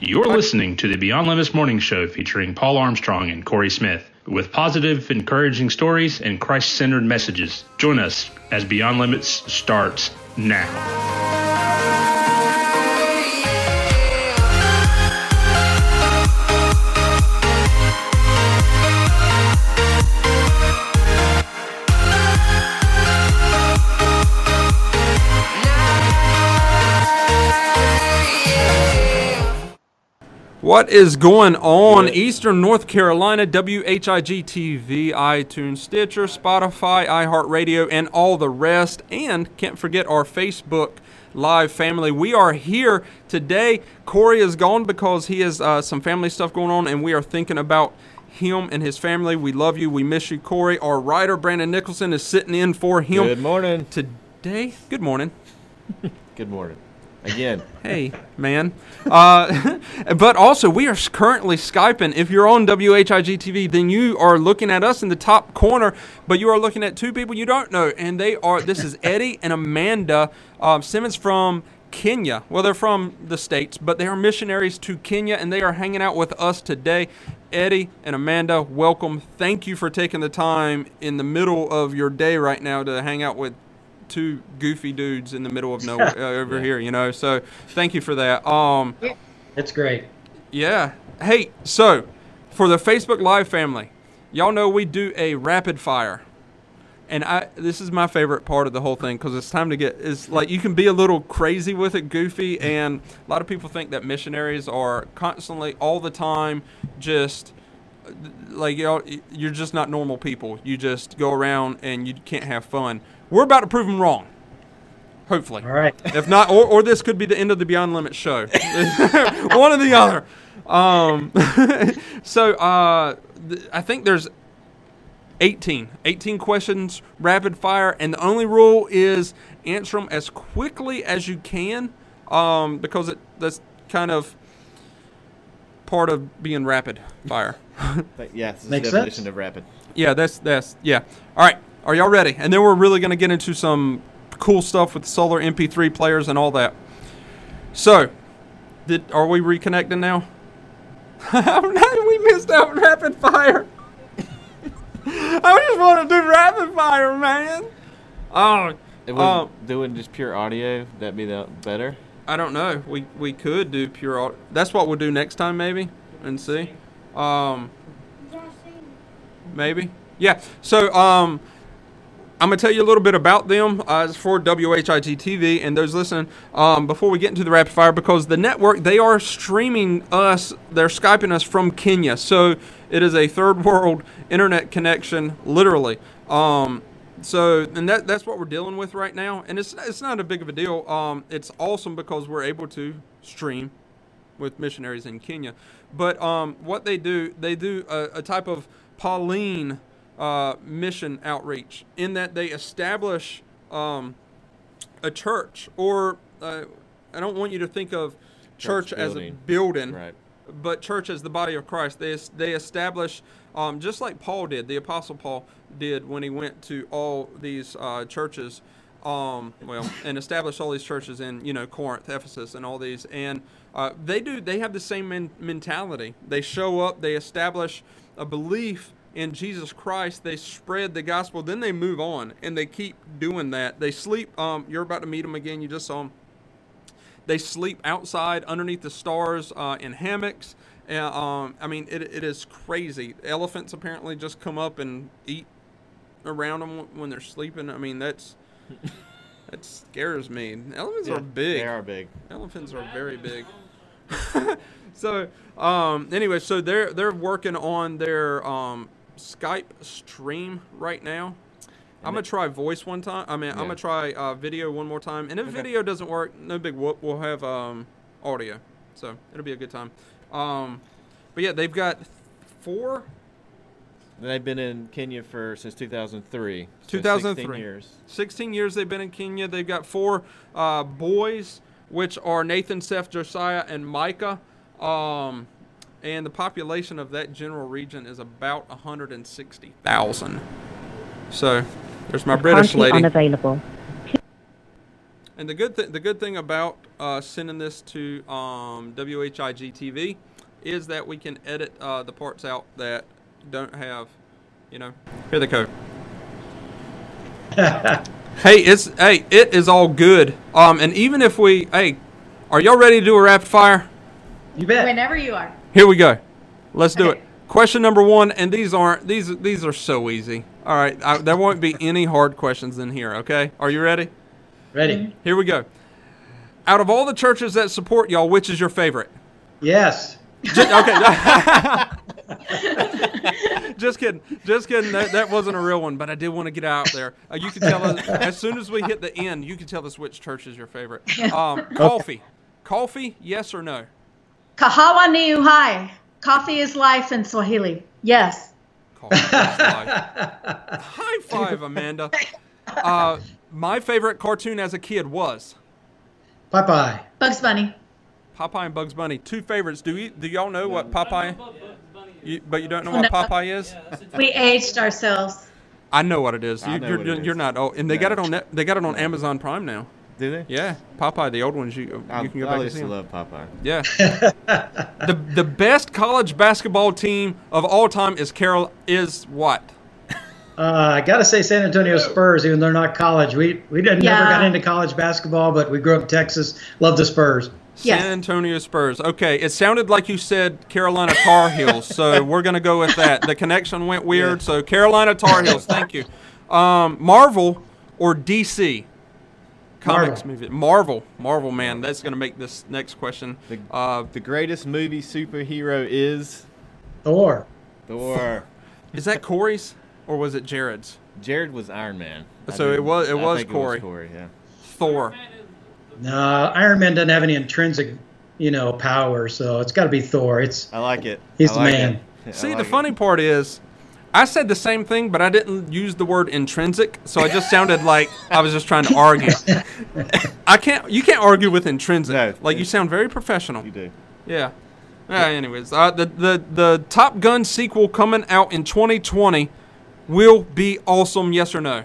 You're listening to the Beyond Limits Morning Show featuring Paul Armstrong and Corey Smith with positive, encouraging stories and Christ centered messages. Join us as Beyond Limits starts now. What is going on? Eastern North Carolina, WHIG TV, iTunes, Stitcher, Spotify, iHeartRadio, and all the rest. And can't forget our Facebook Live family. We are here today. Corey is gone because he has uh, some family stuff going on, and we are thinking about him and his family. We love you. We miss you, Corey. Our writer, Brandon Nicholson, is sitting in for him Good morning. today. Good morning. Good morning. Again. Hey, man. Uh, but also, we are currently Skyping. If you're on WHIG TV, then you are looking at us in the top corner, but you are looking at two people you don't know. And they are, this is Eddie and Amanda um, Simmons from Kenya. Well, they're from the States, but they are missionaries to Kenya, and they are hanging out with us today. Eddie and Amanda, welcome. Thank you for taking the time in the middle of your day right now to hang out with two goofy dudes in the middle of nowhere uh, over here, you know. So thank you for that. Um, It's great. yeah. Hey, so for the Facebook Live family, y'all know we do a rapid fire. And I this is my favorite part of the whole thing because it's time to get it's like you can be a little crazy with it, goofy, and a lot of people think that missionaries are constantly all the time just like y'all you're just not normal people. You just go around and you can't have fun. We're about to prove them wrong. Hopefully. All right. If not, or, or this could be the end of the Beyond Limits show. One or the other. Um, so uh, th- I think there's 18. 18 questions, rapid fire, and the only rule is answer them as quickly as you can um, because it, that's kind of part of being rapid fire. But yeah, this is Makes the definition sense. of rapid. Yeah, that's that's yeah. All right, are y'all ready? And then we're really gonna get into some cool stuff with solar MP3 players and all that. So, did are we reconnecting now? we missed out rapid fire. I just want to do rapid fire, man. Oh, It would, um, doing just pure audio, that'd be the better. I don't know. We we could do pure. au- That's what we'll do next time, maybe, and see. Um, maybe. Yeah. So um, I'm gonna tell you a little bit about them uh, it's for WHIG TV and those listening. Um, before we get into the rapid fire, because the network they are streaming us, they're skyping us from Kenya, so it is a third world internet connection, literally. Um, so and that that's what we're dealing with right now, and it's it's not a big of a deal. Um, it's awesome because we're able to stream with missionaries in Kenya. But um, what they do, they do a, a type of Pauline uh, mission outreach in that they establish um, a church, or uh, I don't want you to think of church, Church as a building. Right. but church as the body of Christ. They they establish um, just like Paul did, the Apostle Paul did when he went to all these uh, churches. Um, well, and established all these churches in you know Corinth, Ephesus, and all these, and uh, they do. They have the same men- mentality. They show up. They establish a belief in Jesus Christ. They spread the gospel. Then they move on, and they keep doing that. They sleep. Um, you're about to meet them again. You just saw them. They sleep outside underneath the stars uh, in hammocks. Uh, um, I mean, it, it is crazy. Elephants apparently just come up and eat around them when they're sleeping. I mean, that's that scares me. Elephants Yeah, are big. They are big. Elephants are very big. so, um, anyway, so they're they're working on their um, Skype stream right now. I'm gonna try voice one time. I mean, I'm gonna try uh, video one more time. And if Okay. video doesn't work, no big whoop. We'll have um, audio, so it'll be a good time. Um, but yeah, they've got four They've been in Kenya for since 2003. so 2003. 16 years. 16 years they've been in Kenya. They've got four uh, boys, which are Nathan, Seth, Josiah, and Micah. Um, and the population of that general region is about 160,000. So there's my British Currently lady. unavailable. And the good th- the good thing about uh, sending this to um, WHIG TV is that we can edit uh, the parts out that don't have, you know. Here they go. hey, it's hey, it is all good. Um, and even if we, hey, are y'all ready to do a rapid fire? You bet. Whenever you are. Here we go. Let's do Okay. it. Question number one, and these aren't these these are so easy. All right, I, there won't be any hard questions in here. Okay, are you ready? Ready? Here we go. Out of all the churches that support y'all, which is your favorite? Yes. Ju- okay. just kidding. Just kidding. That, that wasn't a real one, but I did want to get out there. Uh, you can tell us as soon as we hit the end. You can tell us which church is your favorite. Um, coffee. Coffee. Yes or no? Kahawa ni uhai. Coffee is life in Swahili. Yes. Coffee is life. High five, Amanda. Uh, my favorite cartoon as a kid was Popeye. Bugs Bunny. Popeye and Bugs Bunny. Two favorites. Do you do y'all know what Popeye? You, but you don't know what Popeye is? We aged ourselves. I know what it is. You, know you're, you're, you're not. Oh, and they No. got it on they got it on Amazon Prime now. Do they? Yeah, Popeye, the old ones. You you can go I back and used see to 'em. love Popeye. Yeah. the the best college basketball team of all time is Carol is what? Uh, I got to say San Antonio Spurs, even though they're not college. We we didn't never got into college basketball, but we grew up in Texas. Love the Spurs. Yes. San Antonio Spurs. Okay, it sounded like you said Carolina Tar Heels, so we're gonna go with that. The connection went weird, so Carolina Tar Heels. Thank you. Um, Marvel or DC? Comics Marvel. movie. Marvel. Marvel, man. That's gonna make this next question. The, Uh, the greatest movie superhero is Thor. Thor. is that Corey's or was it Jared's? Jared was Iron Man. So it was- it I was think Corey. Corey, yeah. Thor. No, Iron Man doesn't have any intrinsic, you know, power, so it's got to be Thor. It's I like it. He's I the like man. it. See, like the it. funny part is, I said the same thing, but I didn't use the word intrinsic, so I just sounded like I was just trying to argue. I can't. You can't argue with intrinsic. No. like you sound very professional. You do. Yeah. Uh, anyways, uh, the the the Top Gun sequel coming out in 2020 will be awesome. Yes or no?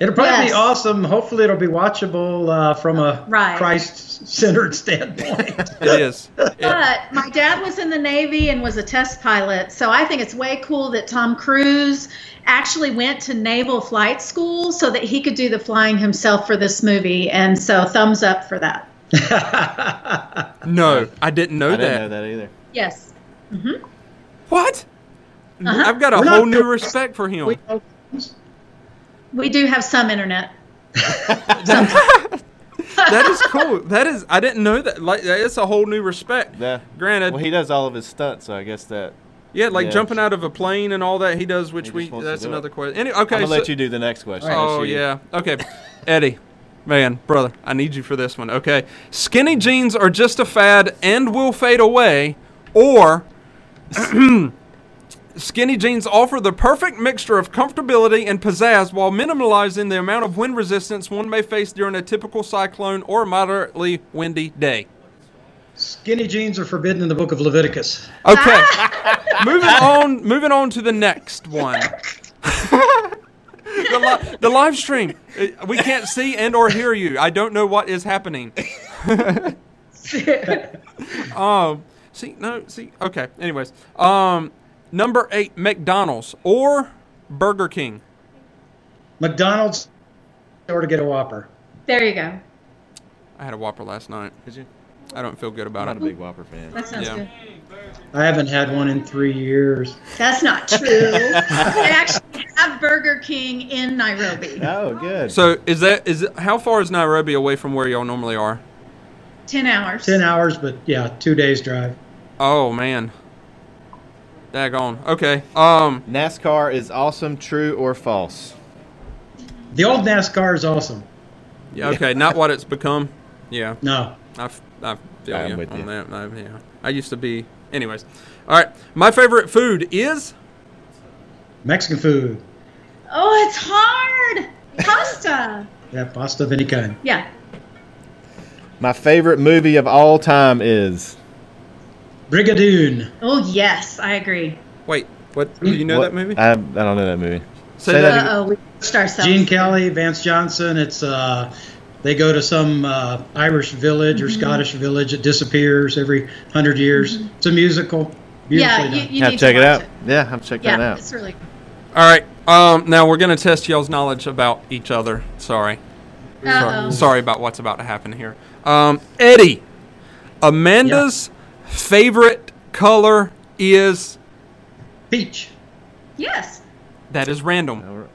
It'll probably be awesome. Hopefully, it'll be watchable uh, from a Right. Christ-centered standpoint. It is. It- But my dad was in the Navy and was a test pilot, so I think it's way cool that Tom Cruise actually went to naval flight school so that he could do the flying himself for this movie. And so, thumbs up for that. no, I didn't know I that. didn't know that either. Yes. What? Uh-huh. I've got a We're whole new respect for him. We- We do have some internet. that is cool. That is. I didn't know that. Like, it's a whole new respect. Yeah. Granted, Well, he does all of his stunts, so I guess that. yeah, like yeah. jumping out of a plane and all that he does, which He we. just wants to That's do it. another question. Any, okay, I'm gonna so, let you do the next question. Oh Let's yeah. Okay, Eddie, man, brother, I need you for this one. Okay, skinny jeans are just a fad and will fade away, or skinny jeans offer the perfect mixture of comfortability and pizzazz while minimalizing the amount of wind resistance one may face during a typical cyclone or moderately windy day. Skinny jeans are forbidden in the book of Leviticus. Okay, moving on. Moving on to the next one. the, li- the live stream. We can't see and or hear you. I don't know what is happening. um. See. No. See. Okay. Anyways. Um. Number eight. McDonald's or Burger King. McDonald's or to get a Whopper. There you go. I had a Whopper last night. Did you? I don't feel good I'm about not it. a big Whopper fan. That sounds Yeah. good. I haven't had one in three years. That's not true. I actually have Burger King in Nairobi. Oh, good. So is that is it, how far is Nairobi away from where y'all normally are? 10 hours. Ten hours, but yeah, two days drive. Oh man. Daggone. Okay. Um. NASCAR is awesome, true or false? The old NASCAR is awesome. Yeah. Okay. Not what it's become. Yeah. No, I, f- I feel I'm you with on you. that. I, yeah. I used to be. Anyways. All right. My favorite food is. Mexican food. Oh, it's hard. Pasta. Yeah, pasta of any kind. Yeah. My favorite movie of all time is. Brigadoon. Oh, yes, I agree. Wait. What? Do you know What- that movie? I, I don't know that movie. Say say that. that Uh oh, we pushed ourselves. Gene Kelly, Van Johnson. It's uh, They go to some uh, Irish village or Scottish village. It disappears every hundred years. It's a musical. Yeah, Beautifully you, done. you Have need to check to it watch out. Yeah, I'm check that Yeah, out. it's really cool. All right. Um, now we're gonna test y'all's knowledge about each other. Sorry. Uh-oh. Sorry about what's about to happen here. Um, Eddie, Amanda's favorite color is Peach. Yes. that is random.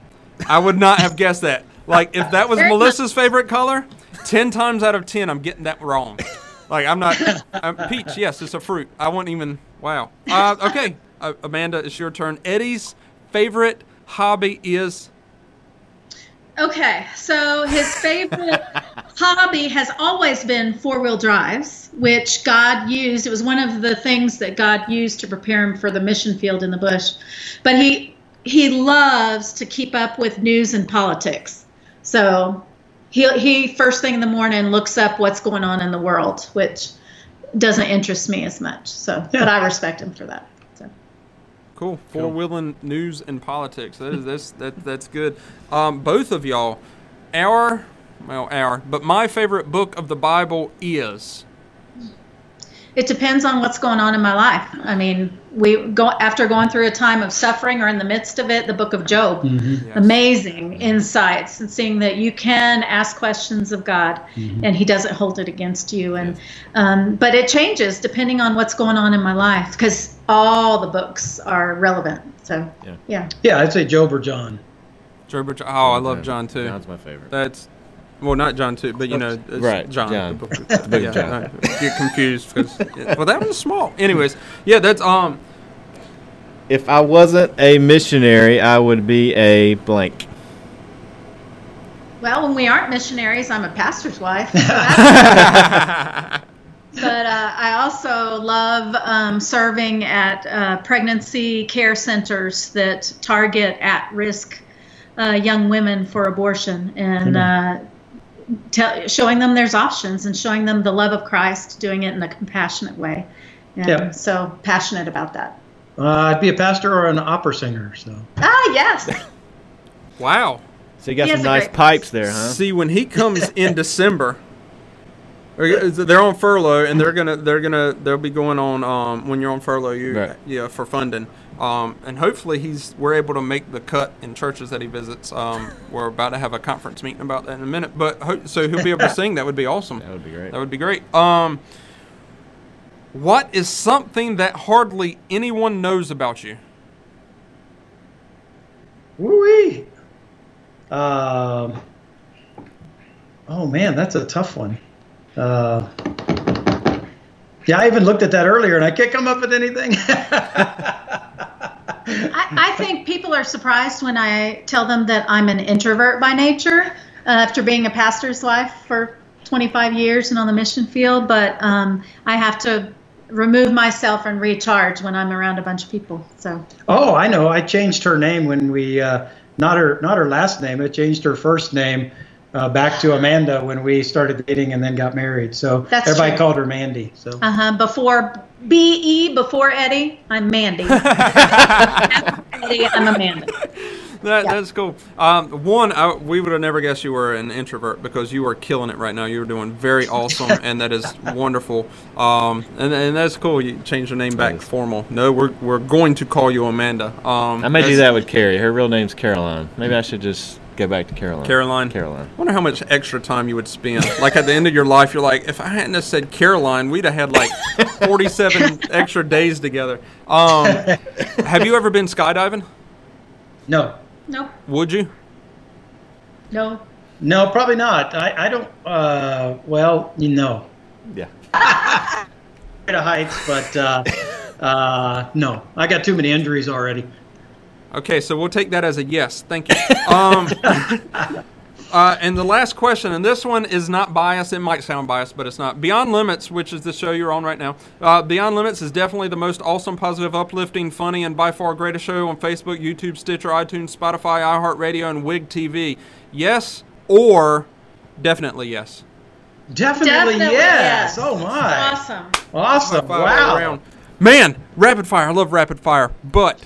I would not have guessed that. Like if that was Very Melissa's favorite color, ten times out of ten, I'm getting that wrong. Like I'm not. I'm, peach, yes, it's a fruit. I won't even. Wow. Uh, okay, uh, Amanda, it's your turn. Eddie's favorite hobby is Okay, so his favorite hobby has always been four wheel drives, which God used. It was one of the things that God used to prepare him for the mission field in the bush. But he he loves to keep up with news and politics. So he he first thing in the morning looks up what's going on in the world, which doesn't interest me as much. So, but I respect him for that. So. Cool. Four wheeling news and politics. That is that's that that's good. Um, both of y'all, our well our, but my favorite book of the Bible is It depends on what's going on in my life. I mean, we go after going through a time of suffering or in the midst of it, the book of Job. Yes. Amazing insights and seeing that you can ask questions of God and he doesn't hold it against you. And um, but it changes depending on what's going on in my life because all the books are relevant. So Yeah. yeah. Yeah, I'd say Job or John. Job or John. Oh, I love John too. John's my favorite. That's well, not John too, but you know, it's Right, John. John. The book of, book yeah, John. I get confused because well, that one's small. Anyways, yeah, that's um. If I wasn't a missionary, I would be a blank. Well, when we aren't missionaries, I'm a pastor's wife. So that's- but uh, I also love um, serving at uh, pregnancy care centers that target at risk uh, young women for abortion and uh, tell, showing them there's options and showing them the love of Christ, doing it in a compassionate way. And Yeah. so passionate about that. Uh, I'd be a pastor or an opera singer. So Ah, yes. Wow. So you got He some nice great pipes there, huh? See, when he comes in December, or- they're on furlough, and they're gonna they're gonna they'll be going on um, when you're on furlough, you Right. yeah for funding, um, and hopefully he's we're able to make the cut in churches that he visits. Um, we're about to have a conference meeting about that in a minute, but ho- so he'll be able to sing. That would be awesome. That would be great. That would be great. Um, what is something that hardly anyone knows about you? Woo-wee. Um, oh man, that's a tough one. Uh, yeah, I even looked at that earlier, and I can't come up with anything. I, I think people are surprised when I tell them that I'm an introvert by nature uh, after being a pastor's wife for 25 years and on the mission field, but um, I have to remove myself and recharge when I'm around a bunch of people. So, oh, I know. I changed her name when we uh, not her not her last name. I changed her first name uh, back to Amanda when we started dating and then got married. So That's everybody true. called her Mandy. So uh huh. Before BE, before Eddie, I'm Mandy. Eddie, I'm Amanda. That, Yeah. That's cool. Um, one, I, we would have never guessed you were an introvert because you are killing it right now. You're doing very awesome, and that is wonderful. Um, and, and that's cool. You changed your name back Thanks. formal. No, we're, we're going to call you Amanda. Um, I may do that with Carrie. Her real name's Caroline. Maybe I should just go back to Caroline. Caroline. Caroline. I wonder how much extra time you would spend. Like at the end of your life, you're like, if I hadn't have said Caroline, we'd have had like 47 extra days together. Um, have you ever been skydiving? no, Nope. Would you? No. no, probably not. I I don't. Uh, well, you know, Yeah. afraid of heights, but uh, uh, no, I got too many injuries already. Okay, so we'll take that as a yes. Thank you. Um, uh, and the last question, and this one is not biased. It might sound biased, but it's not. Beyond Limits, which is the show you're on right now, uh, Beyond Limits is definitely the most awesome, positive, uplifting, funny, and by far greatest show on Facebook, YouTube, Stitcher, iTunes, Spotify, iHeartRadio, and WHIG TV. Yes or definitely yes? Definitely, Definitely yes. yes. Oh my, Awesome. awesome! High five all Wow. Man, rapid fire. I love rapid fire. But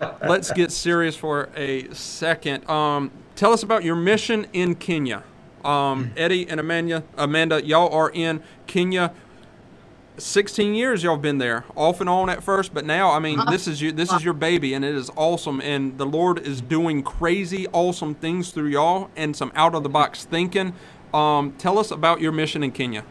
let's get serious for a second. Um, tell us about your mission in Kenya. Um, Eddie and Amanda, Amanda, y'all are in Kenya. 16 years y'all been there off and on at first but now i mean this is you this is your baby and it is awesome and the lord is doing crazy awesome things through y'all and some out of the box thinking um, tell us about your mission in kenya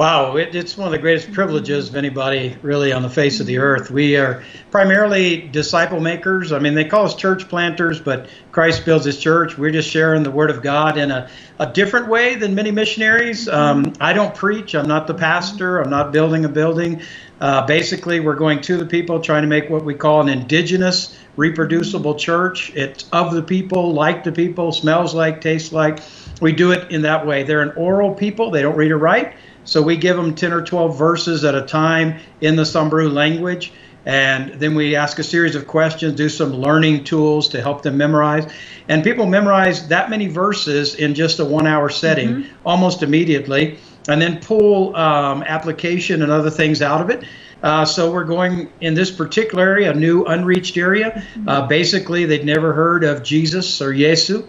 Wow, it, it's one of the greatest privileges of anybody really on the face of the earth. We are primarily disciple makers. I mean, they call us church planters, but Christ builds his church. We're just sharing the word of God in a, a different way than many missionaries. Um, I don't preach, I'm not the pastor, I'm not building a building. Uh, basically, we're going to the people, trying to make what we call an indigenous, reproducible church. It's of the people, like the people, smells like, tastes like. We do it in that way. They're an oral people, they don't read or write. So we give them 10 or 12 verses at a time in the Samburu language. And then we ask a series of questions, do some learning tools to help them memorize. And people memorize that many verses in just a one hour setting mm-hmm. almost immediately, and then pull um, application and other things out of it. Uh, so we're going in this particular area, a new unreached area. Mm-hmm. Uh, basically, they'd never heard of Jesus or Yesu.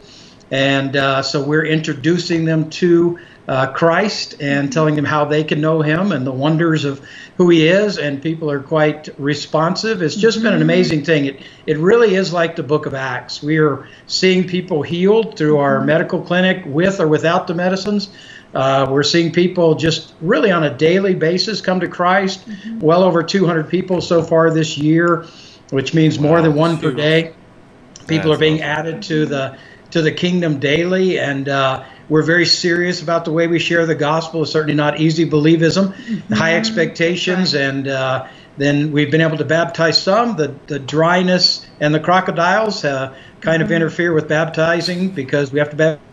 And uh, so we're introducing them to uh, Christ and telling them how they can know Him and the wonders of who He is. And people are quite responsive. It's just mm-hmm. been an mm-hmm. amazing thing. It it really is like the Book of Acts. We are seeing people healed through our mm-hmm. medical clinic with or without the medicines. Uh, we're seeing people just really on a daily basis come to Christ. Mm-hmm. Well over 200 people so far this year, which means wow, more than one per day. People That's are being awesome. added to the to the kingdom daily, and uh, we're very serious about the way we share the gospel. It's certainly not easy believism, mm-hmm. high expectations, right. and uh, then we've been able to baptize some. The the dryness and the crocodiles uh, kind mm-hmm. of interfere with baptizing because we have to baptize.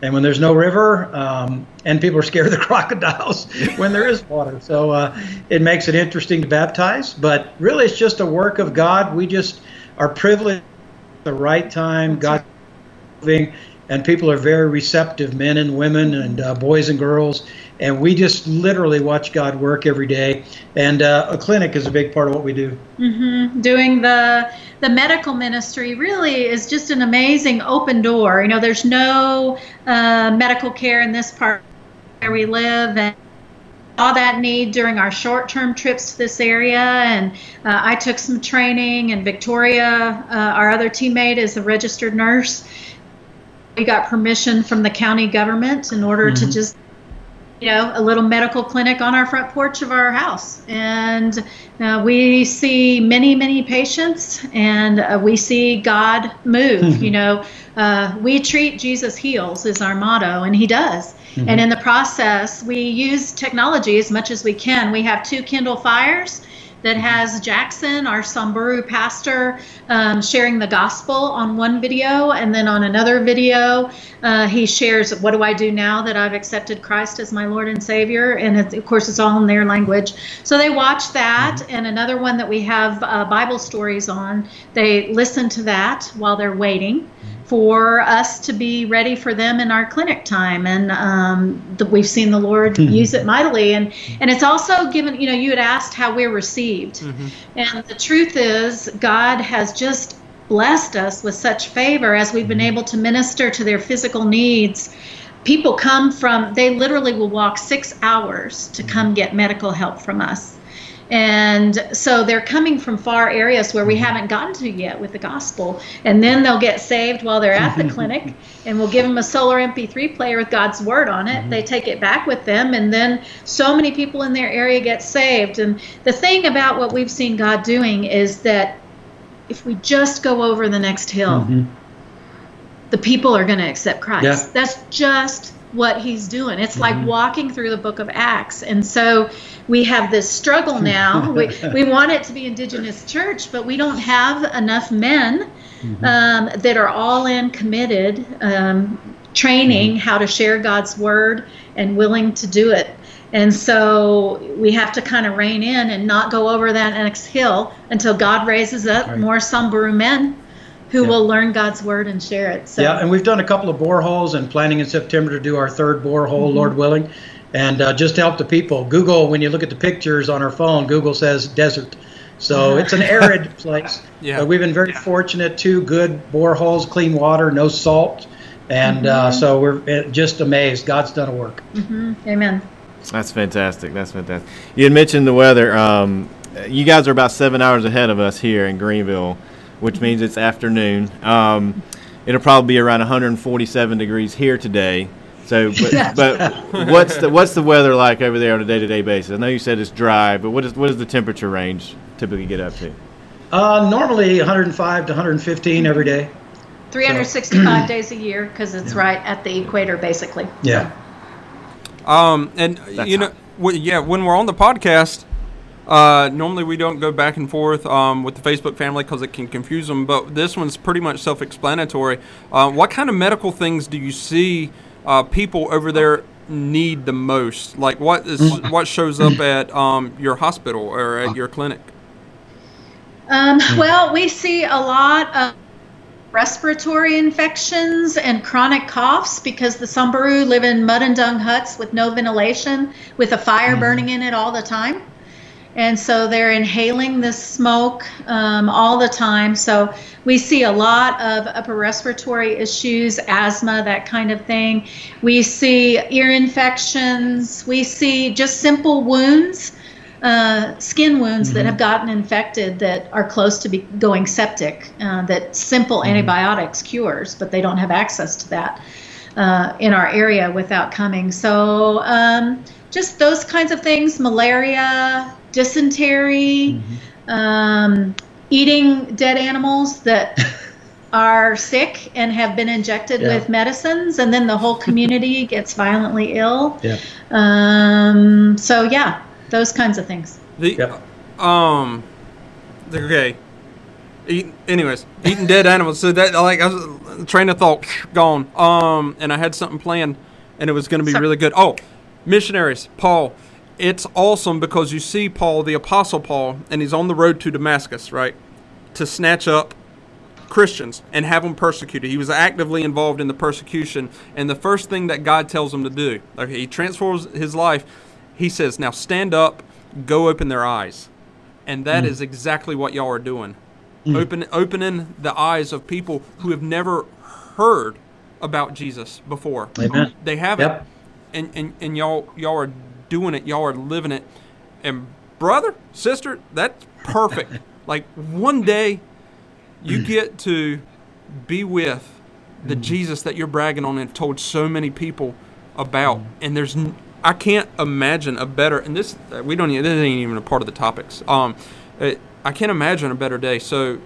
And when there's no river, um, and people are scared of the crocodiles when there is water, so uh, it makes it interesting to baptize. But really, it's just a work of God. We just are privileged at the right time. God moving and people are very receptive, men and women, and uh, boys and girls. And we just literally watch God work every day. And uh, a clinic is a big part of what we do. Mm-hmm. Doing the the medical ministry really is just an amazing open door. You know, there's no uh, medical care in this part where we live, and saw that need during our short-term trips to this area and uh, i took some training and victoria uh, our other teammate is a registered nurse got permission from the county government in order mm-hmm. to just you know a little medical clinic on our front porch of our house and uh, we see many many patients and uh, we see god move mm-hmm. you know uh, we treat jesus heals is our motto and he does mm-hmm. and in the process we use technology as much as we can we have two kindle fires that has Jackson, our Samburu pastor, um, sharing the gospel on one video, and then on another video, uh, he shares, "What do I do now that I've accepted Christ as my Lord and Savior?" And of course, it's all in their language. So they watch that, mm-hmm. and another one that we have uh, Bible stories on. They listen to that while they're waiting for us to be ready for them in our clinic time and um, the, we've seen the lord mm-hmm. use it mightily and and it's also given you know you had asked how we're received mm-hmm. and the truth is god has just blessed us with such favor as we've been mm-hmm. able to minister to their physical needs people come from they literally will walk six hours to come get medical help from us and so they're coming from far areas where we mm-hmm. haven't gotten to yet with the gospel. And then they'll get saved while they're at the clinic, and we'll give them a solar MP3 player with God's word on it. Mm-hmm. They take it back with them, and then so many people in their area get saved. And the thing about what we've seen God doing is that if we just go over the next hill, mm-hmm. the people are going to accept Christ. Yeah. That's just what he's doing. It's mm-hmm. like walking through the book of Acts. And so we have this struggle now. we, we want it to be indigenous church, but we don't have enough men mm-hmm. um, that are all in committed, um, training mm-hmm. how to share God's word and willing to do it. And so we have to kind of rein in and not go over that next hill until God raises up right. more Samburu men who yeah. will learn God's word and share it. So. Yeah, and we've done a couple of boreholes and planning in September to do our third borehole, mm-hmm. Lord willing. And uh, just help the people, Google, when you look at the pictures on our phone, Google says desert. So it's an arid place. Yeah. But we've been very yeah. fortunate. Two good boreholes, clean water, no salt. And uh, so we're uh, just amazed. God's done a work. hmm Amen. That's fantastic. That's fantastic. You had mentioned the weather. Um, you guys are about seven hours ahead of us here in Greenville, which means it's afternoon. Um, it'll probably be around 147 degrees here today. So, but, but what's the what's the weather like over there on a day-to-day basis? I know you said it's dry, but what is what does the temperature range typically get up to? Uh, normally 105 to 115 every day. 365 days a year because it's right at the equator, basically. Yeah. Um, and That's you know, w- yeah, when we're on the podcast, uh, normally we don't go back and forth um, with the Facebook family because it can confuse them. But this one's pretty much self-explanatory. Uh, what kind of medical things do you see uh, people over there need the most? Like what is what shows up at um, your hospital or at your clinic? Um, well, we see a lot of respiratory infections and chronic coughs because the Samburu live in mud and dung huts with no ventilation, with a fire burning in it all the time. And so they're inhaling this smoke um, all the time. So we see a lot of upper respiratory issues, asthma, that kind of thing. We see ear infections. We see just simple wounds uh, skin wounds that have gotten infected that are close to be going septic uh, that simple antibiotics cures but they don't have access to that uh, in our area without coming so um, just those kinds of things malaria dysentery um, eating dead animals that are sick and have been injected Yeah. with medicines and then the whole community gets violently ill Yeah. um, so yeah, those kinds of things. The Yep. um, okay. Eating, anyways, eating dead animals. So that like I was train of thought gone. Um, and I had something planned, and it was going to be Sorry. really good. Oh, missionaries, Paul. It's awesome because you see Paul, the apostle Paul, and he's on the road to Damascus, right, to snatch up Christians and have them persecuted. He was actively involved in the persecution, and the first thing that God tells him to do, okay, he transforms his life. He says, "Now stand up, go open their eyes," and that hmm. is exactly what y'all are doing, hmm. open opening the eyes of people who have never heard about Jesus before. Amen. They haven't, Yep. and, and and y'all y'all are doing it. Y'all are living it, and brother, sister, that's perfect. like one day you get to be with the Jesus that you're bragging on and have told so many people about. And there's, I can't imagine a better, and this, uh, we don't, this ain't even a part of the topics. Um, it, I can't imagine a better day. So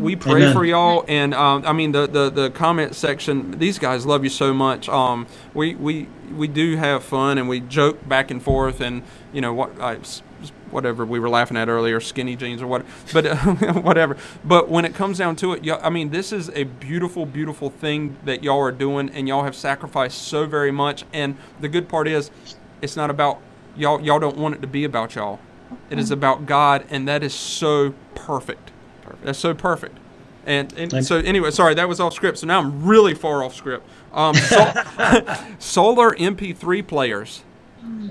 we pray Amen. for y'all. And um, I mean, the, the, the comment section, these guys love you so much. Um, we, we, we do have fun and we joke back and forth and, you know, what, I, s- whatever we were laughing at earlier, skinny jeans or what, but uh, whatever. But when it comes down to it, y'all, I mean, this is a beautiful, beautiful thing that y'all are doing, and y'all have sacrificed so very much. And the good part is, it's not about y'all. Y'all don't want it to be about y'all. It is about God, and that is so perfect. That's so perfect. And, and so anyway, sorry, that was off script. So now I'm really far off script. Um, so, solar MP3 players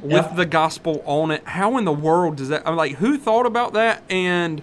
with Yeah. the gospel on it. How in the world does that? I'm like, who thought about that? And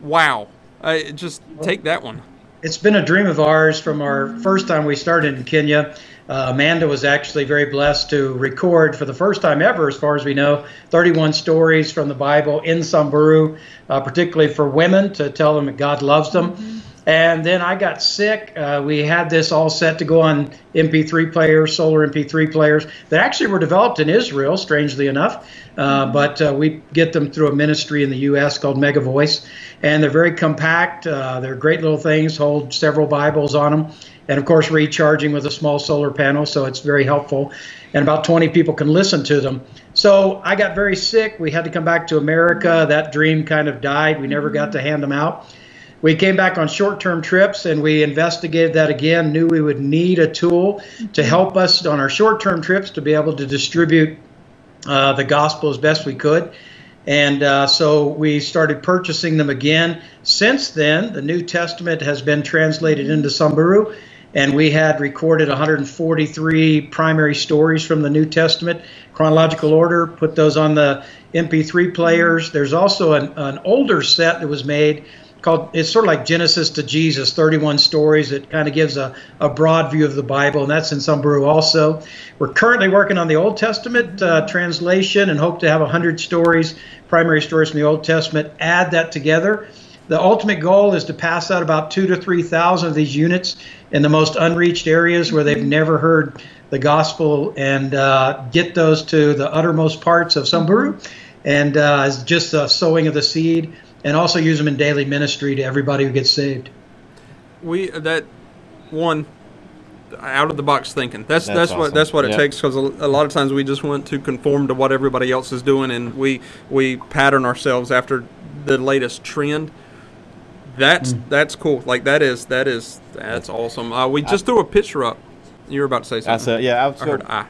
wow, I just take that one. It's been a dream of ours from our first time we started in Kenya. Uh, Amanda was actually very blessed to record for the first time ever, as far as we know, 31 stories from the Bible in Samburu, uh, particularly for women to tell them that God loves them. And then I got sick. Uh, we had this all set to go on MP3 players, solar MP3 players that actually were developed in Israel, strangely enough. Uh, but uh, we get them through a ministry in the U.S. called MegaVoice, and they're very compact. Uh, they're great little things, hold several Bibles on them, and of course recharging with a small solar panel, so it's very helpful. And about 20 people can listen to them. So I got very sick. We had to come back to America. That dream kind of died. We never got to hand them out. We came back on short term trips and we investigated that again, knew we would need a tool to help us on our short term trips to be able to distribute uh, the gospel as best we could. And uh, so we started purchasing them again. Since then, the New Testament has been translated into Samburu, and we had recorded 143 primary stories from the New Testament, chronological order, put those on the MP3 players. There's also an, an older set that was made called it's sort of like Genesis to Jesus, 31 stories. It kind of gives a, a broad view of the Bible, and that's in Samburu also. We're currently working on the Old Testament uh, translation and hope to have 100 stories, primary stories from the Old Testament, add that together. The ultimate goal is to pass out about two to 3,000 of these units in the most unreached areas where they've never heard the gospel and uh, get those to the uttermost parts of Samburu and uh, just a sowing of the seed and also use them in daily ministry to everybody who gets saved. We that one out of the box thinking. That's that's, That's what that's what it Yep. takes because a, a lot of times we just want to conform to what everybody else is doing and we we pattern ourselves after the latest trend. That's that's cool. Like that is that is that's awesome. Uh, we just threw a picture up. You were about to say something. I said, yeah, I was I heard ah.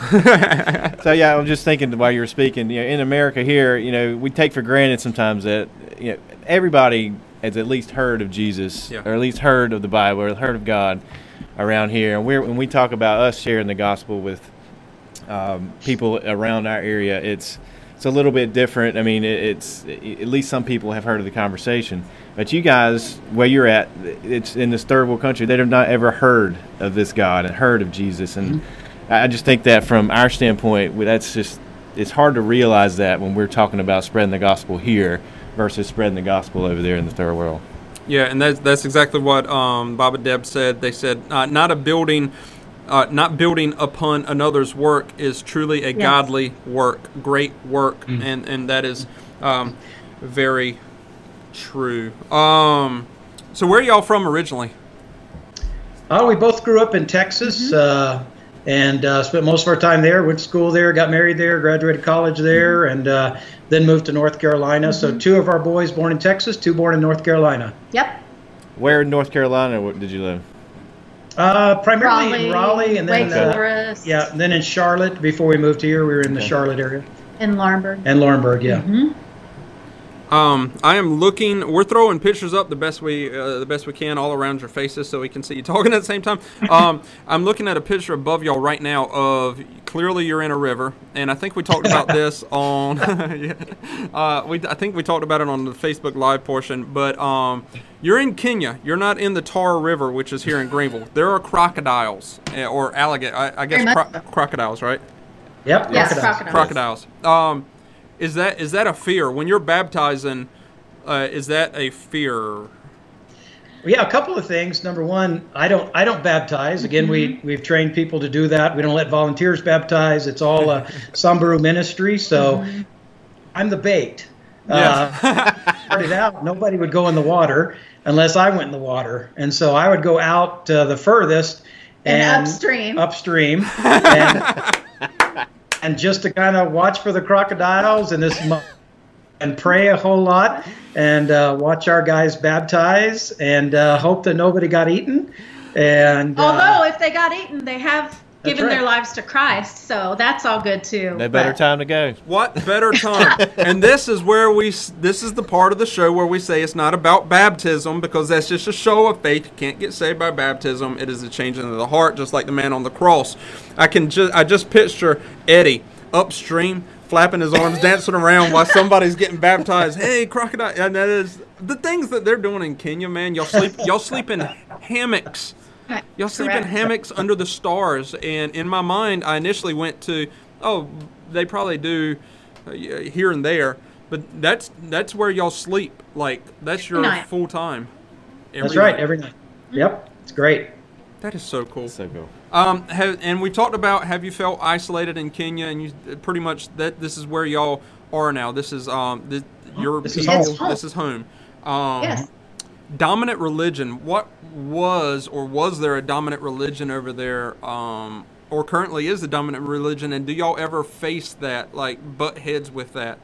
So yeah, I'm just thinking while you were speaking. You know, in America here, you know, we take for granted sometimes that you know everybody has at least heard of Jesus, Yeah. or at least heard of the Bible, or heard of God around here. And we're when we talk about us sharing the gospel with um, people around our area, it's it's a little bit different. I mean, it's at least some people have heard of the conversation. But you guys, where you're at, it's in this third world country. They have not ever heard of this God and heard of Jesus, and I I just think that from our standpoint, that's just it's hard to realize that when we're talking about spreading the gospel here versus spreading the gospel over there in the third world. Yeah, and that's that's exactly what um, Bob and Deb said. They said uh, not a building, uh, not building upon another's work is truly a godly work, great work, and and that is um, very true. Um, so where are y'all from originally? Oh, we both grew up in Texas uh, and uh, spent most of our time there. Went to school there, got married there, graduated college there, and uh, then moved to North Carolina. So two of our boys born in Texas, two born in North Carolina. Yep. Where in North Carolina did you live? Uh, primarily Raleigh, in Raleigh, and then Wake uh, Forest. yeah, and then in Charlotte. Before we moved here, we were in the Okay. Charlotte area In Laurinburg. and Laurinburg. Yeah. Um, I am looking. We're throwing pictures up the best we uh, the best we can all around your faces, so we can see you talking at the same time. Um, I'm looking at a picture above y'all right now of clearly you're in a river, and I think we talked about this on. yeah, uh, we I think we talked about it on the Facebook Live portion, but um, you're in Kenya. You're not in the Tar River, which is here in Greenville. There are crocodiles uh, or alligator. I, I guess cro- crocodiles, right? Yep. Yes, crocodiles. crocodiles. Crocodiles. Is that is that a fear when you're baptizing? Uh, is that a fear? Yeah, a couple of things. Number one, I don't I don't baptize. Again, we we've trained people to do that. We don't let volunteers baptize. It's all a Samburu ministry. So I'm the bait. Yeah. Uh, started out, nobody would go in the water unless I went in the water, and so I would go out uh, the furthest And upstream. upstream, and, and just to kind of watch for the crocodiles and this. And pray a whole lot, and uh, watch our guys baptize, and uh, hope that nobody got eaten. And uh, Although if they got eaten, they have given right. their lives to Christ, so that's all good too. No better But- time to go. What better time? and this is where we. This is the part of the show where we say it's not about baptism because that's just a show of faith. You can't get saved by baptism. It is a changing of the heart, just like the man on the cross. I can just. I just picture Eddie upstream. Flapping his arms, dancing around while somebody's getting baptized. Hey, crocodile! And that is the things that they're doing in Kenya, man. Y'all sleep, y'all sleep in hammocks. Right, Y'all sleep in hammocks under the stars, and in my mind, I initially went to, oh, they probably do uh, here and there, but that's that's where y'all sleep. Like that's your night. full time. that's right, every night. Yep, it's great. That is so cool. So cool. Um, have, and we talked about have you felt isolated in Kenya, and you pretty much that this is where y'all are now. This is um, this, your This is people. home. This is home. Um, Yes. Dominant religion what was or was there a dominant religion over there um, or currently is the dominant religion? And do y'all ever face that like butt heads with that?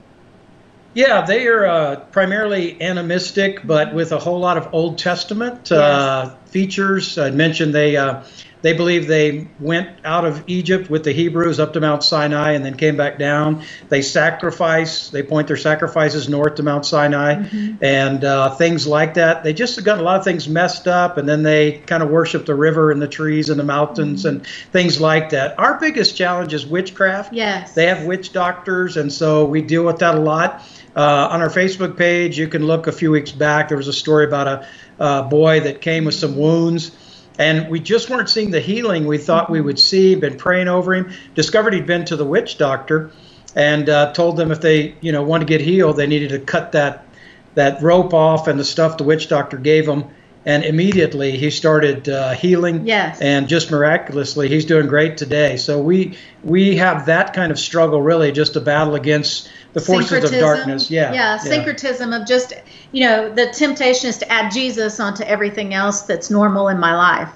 Yeah, they are uh, primarily animistic, but with a whole lot of Old Testament uh, features. I mentioned they uh, they believe they went out of Egypt with the Hebrews up to Mount Sinai and then came back down. They sacrifice, they point their sacrifices north to Mount Sinai mm-hmm. and uh, things like that. They just got a lot of things messed up and then they kind of worship the river and the trees and the mountains mm-hmm. and things like that. Our biggest challenge is witchcraft. Yes. They have witch doctors and so we deal with that a lot. Uh, on our Facebook page, you can look a few weeks back. There was a story about a, a boy that came with some wounds and we just weren't seeing the healing we thought we would see. Been praying over him. Discovered he'd been to the witch doctor, and uh, told them if they, you know, want to get healed, they needed to cut that that rope off and the stuff the witch doctor gave him. And immediately he started uh, healing. Yes. And just miraculously, he's doing great today. So we we have that kind of struggle really just to battle against the forces of darkness. Yeah, yeah. syncretism of just, you know, the temptation is to add Jesus onto everything else that's normal in my life.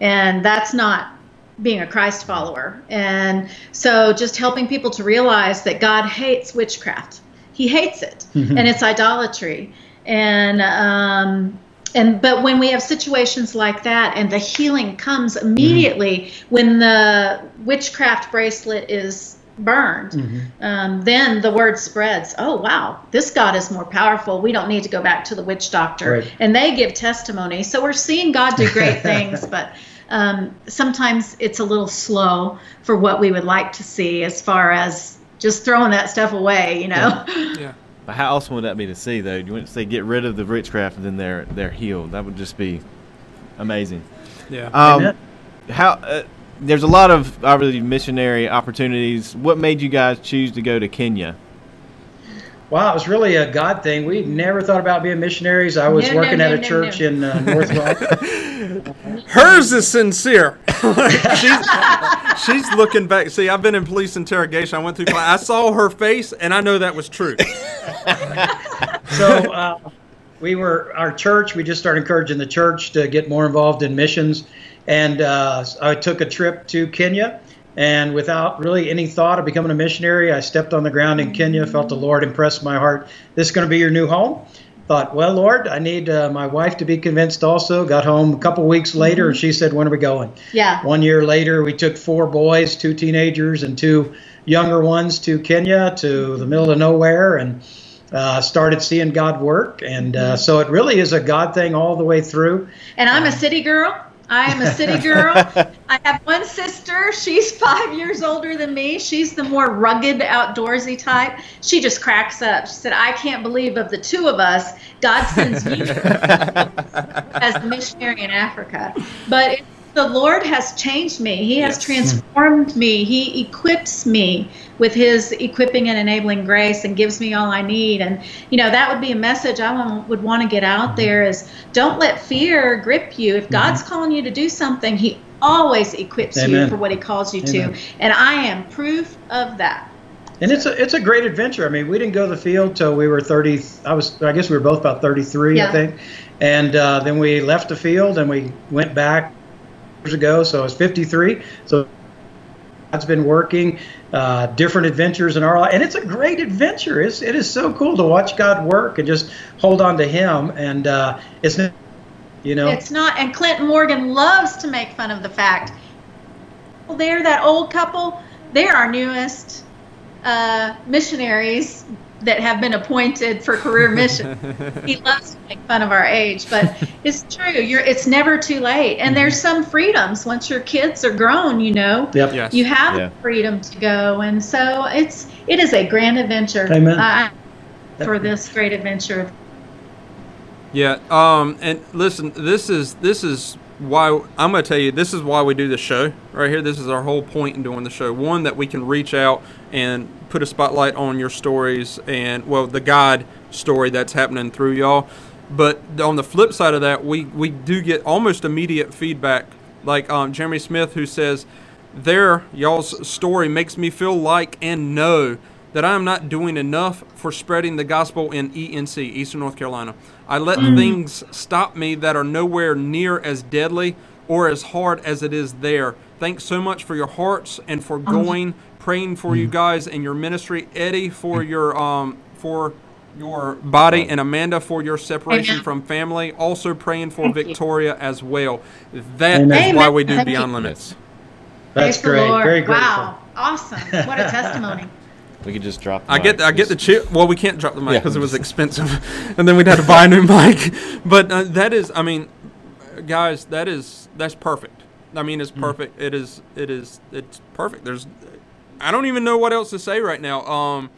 And that's not being a Christ follower. And so just helping people to realize that God hates witchcraft. He hates it. Mm-hmm. And it's idolatry. And um and but when we have situations like that and the healing comes immediately mm-hmm. when the witchcraft bracelet is burned, mm-hmm. um, then the word spreads. Oh, wow, this God is more powerful. We don't need to go back to the witch doctor. Right. And they give testimony. So we're seeing God do great things, but um, sometimes it's a little slow for what we would like to see as far as just throwing that stuff away, you know? Yeah. yeah. But how awesome would that be to see, though? You want to say get rid of the witchcraft and then they're they're healed. That would just be amazing. Yeah. Um, how uh, there's a lot of obviously missionary opportunities. What made you guys choose to go to Kenya? Wow, it was really a God thing. We never thought about being missionaries. I was no, working no, no, at a church in uh, North Rock. Hers is sincere. she's, she's, looking back. See, I've been in police interrogation. I went through. I saw her face, and I know that was true. so uh, we were our church. We just started encouraging the church to get more involved in missions. And uh, I took a trip to Kenya, and without really any thought of becoming a missionary, I stepped on the ground in Kenya, felt the Lord impress my heart. This is going to be your new home. Thought, well, Lord, I need uh, my wife to be convinced also. Got home a couple weeks later, and she said, When are we going? Yeah. One year later, we took four boys, two teenagers, and two younger ones to Kenya, to the middle of nowhere, and uh, started seeing God work. And uh, so it really is a God thing all the way through. And I'm a um, city girl. I am a city girl. I have one sister. She's five years older than me. She's the more rugged, outdoorsy type. She just cracks up. She said, I can't believe of the two of us, God sends you as a missionary in Africa. But it, the Lord has changed me. He has yes. transformed me. He equips me with His equipping and enabling grace and gives me all I need. And, you know, that would be a message I would want to get out mm-hmm. there is don't let fear grip you. If God's mm-hmm. calling you to do something, He always equips Amen. you for what He calls you Amen. to. And I am proof of that. And it's a it's a great adventure. I mean, we didn't go to the field till we were 30. I was I guess we were both about 33, yeah. I think. And uh, then we left the field and we went back years ago, so I was 53. So God's been working uh, different adventures in our life, and it's a great adventure. It's it is so cool to watch God work and just hold on to Him, and uh, it's not, you know, it's not. And Clinton Morgan loves to make fun of the fact. Well, they're that old couple. They're our newest uh, missionaries that have been appointed for career mission. he loves to make fun of our age, but it's true. You're it's never too late. And there's some freedoms once your kids are grown, you know. Yep. Yes. You have yeah. freedom to go. And so it's it is a grand adventure. Amen. Uh, for this great adventure. Yeah. Um and listen, this is this is why I'm going to tell you this is why we do the show right here. This is our whole point in doing the show. One that we can reach out and put a spotlight on your stories and well the God story that's happening through y'all. But on the flip side of that, we we do get almost immediate feedback, like um, Jeremy Smith who says, "There, y'all's story makes me feel like and know." That I am not doing enough for spreading the gospel in ENC, Eastern North Carolina. I let mm. things stop me that are nowhere near as deadly or as hard as it is there. Thanks so much for your hearts and for going, praying for you mm. guys and your ministry. Eddie, for mm. your um for your body and Amanda for your separation Amen. from family. Also praying for Thank you. Victoria as well. That is Amen. why we do Thank you. Beyond Limits. That's Praise great. Very grateful. Wow. Awesome. What a testimony. We could just drop. The I get mic. I get the chip. Well, we can't drop the mic Yeah. because it was expensive, and then we'd have to buy a new mic. But uh, that is, I mean, guys, that is that's perfect. I mean, it's Hmm. perfect. It is. It is. It's perfect. There's. I don't even know what else to say right now. Um,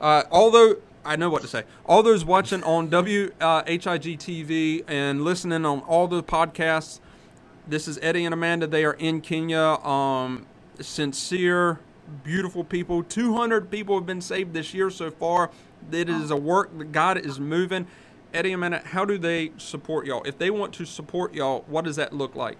uh, although I know what to say. All those watching on WHIG TV and listening on all the podcasts, this is Eddie and Amanda. They are in Kenya. Um, sincere, beautiful people. 200 people have been saved this year so far. It is a work that God is moving. Eddie and Amanda, how do they support y'all? If they want to support y'all, what does that look like?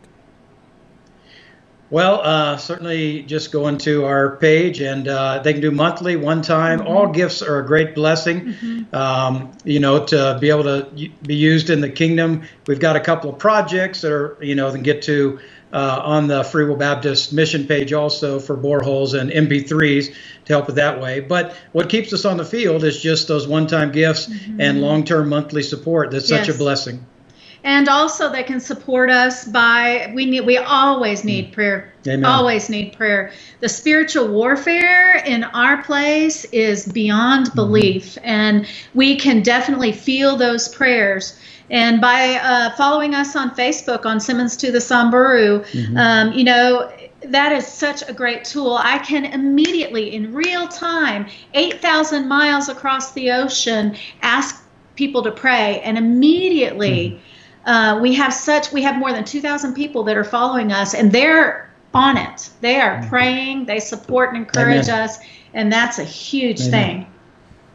Well, uh, certainly just go into our page and uh, they can do monthly, one time. All gifts are a great blessing, um, you know, to be able to be used in the kingdom. We've got a couple of projects that are, you know, then get to uh, on the Free Will Baptist mission page also for boreholes and MP3s to help it that way. But what keeps us on the field is just those one time gifts mm-hmm. and long term monthly support. That's such a blessing. And also, they can support us by we need. We always need mm. prayer. Amen. Always need prayer. The spiritual warfare in our place is beyond mm-hmm. belief, and we can definitely feel those prayers. And by uh, following us on Facebook on Simmons to the Samburu, um, you know, that is such a great tool. I can immediately, in real time, 8,000 miles across the ocean, ask people to pray, and immediately uh, we have such we have more than 2,000 people that are following us, and they're on it. They are praying, they support and encourage Amen. us, and that's a huge Amen. thing.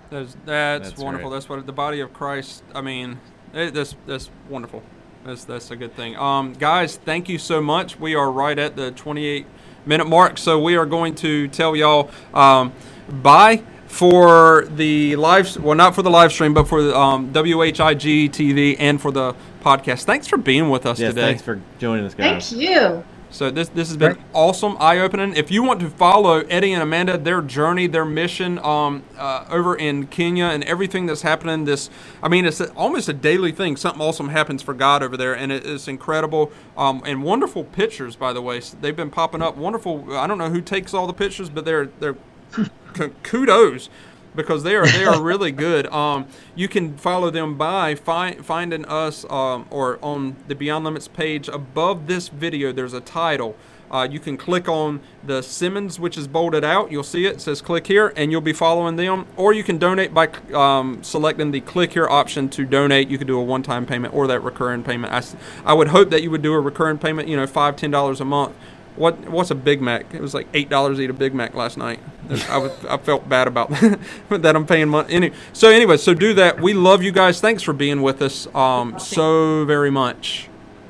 That's, that's, That's wonderful. great. That's what the body of Christ. I mean, it, that's that's wonderful. That's that's a good thing. Um, guys, thank you so much. We are right at the 28 minute mark, so we are going to tell y'all um, bye for the live. Well, not for the live stream, but for the um, WHIG TV and for the podcast. Thanks for being with us Yes, today. thanks for joining us, guys. Thank you. So this this has been Right. awesome, eye opening. If you want to follow Eddie and Amanda, their journey, their mission, um, uh, over in Kenya and everything that's happening, this I mean, it's a, almost a daily thing. Something awesome happens for God over there, and it, it's incredible. Um, and wonderful pictures, by the way. S- They've been popping up. Wonderful. I don't know who takes all the pictures, but they're they're kudos because they are they are really good. Um, you can follow them by fi- finding us um, or on the Beyond Limits page above this video. There's a title. Uh, you can click on the Simmons, which is bolded out. You'll see it. it says click here, and you'll be following them. Or you can donate by um, selecting the click here option to donate. You could do a one-time payment or that recurring payment. I, I would hope that you would do a recurring payment. You know, five, ten dollars a month. What what's a Big Mac? It was like eight dollars to eat a Big Mac last night. I was I felt bad about that, that I'm paying money. Any, so anyway, so do that. We love you guys. Thanks for being with us um, so very much.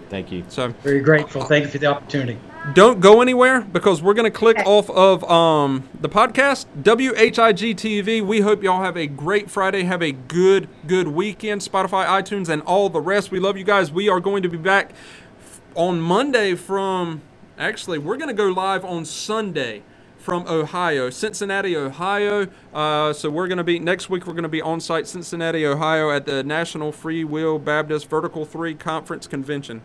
Thank you. So Very grateful. Thank you for the opportunity. don't go anywhere because we're going to click off of um, the podcast WHIG TV. We hope y'all have a great Friday. Have a good good weekend. Spotify, iTunes, and all the rest. We love you guys. We are going to be back on Monday from. Actually, we're going to go live on Sunday from Ohio, Cincinnati, Ohio. Uh, so we're going to be next week. We're going to be on site Cincinnati, Ohio, at the National Free Will Baptist Vertical Three Conference Convention.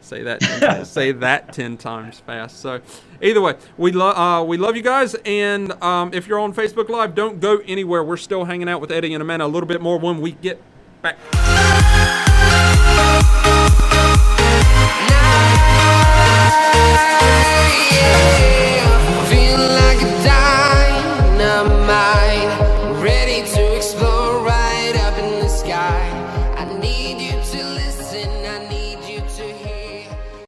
Say that. 10 say that ten times fast. So, either way, we love uh, we love you guys. And um, if you're on Facebook Live, don't go anywhere. We're still hanging out with Eddie and Amanda a little bit more when we get back yeah. I'm feeling like a dynamite.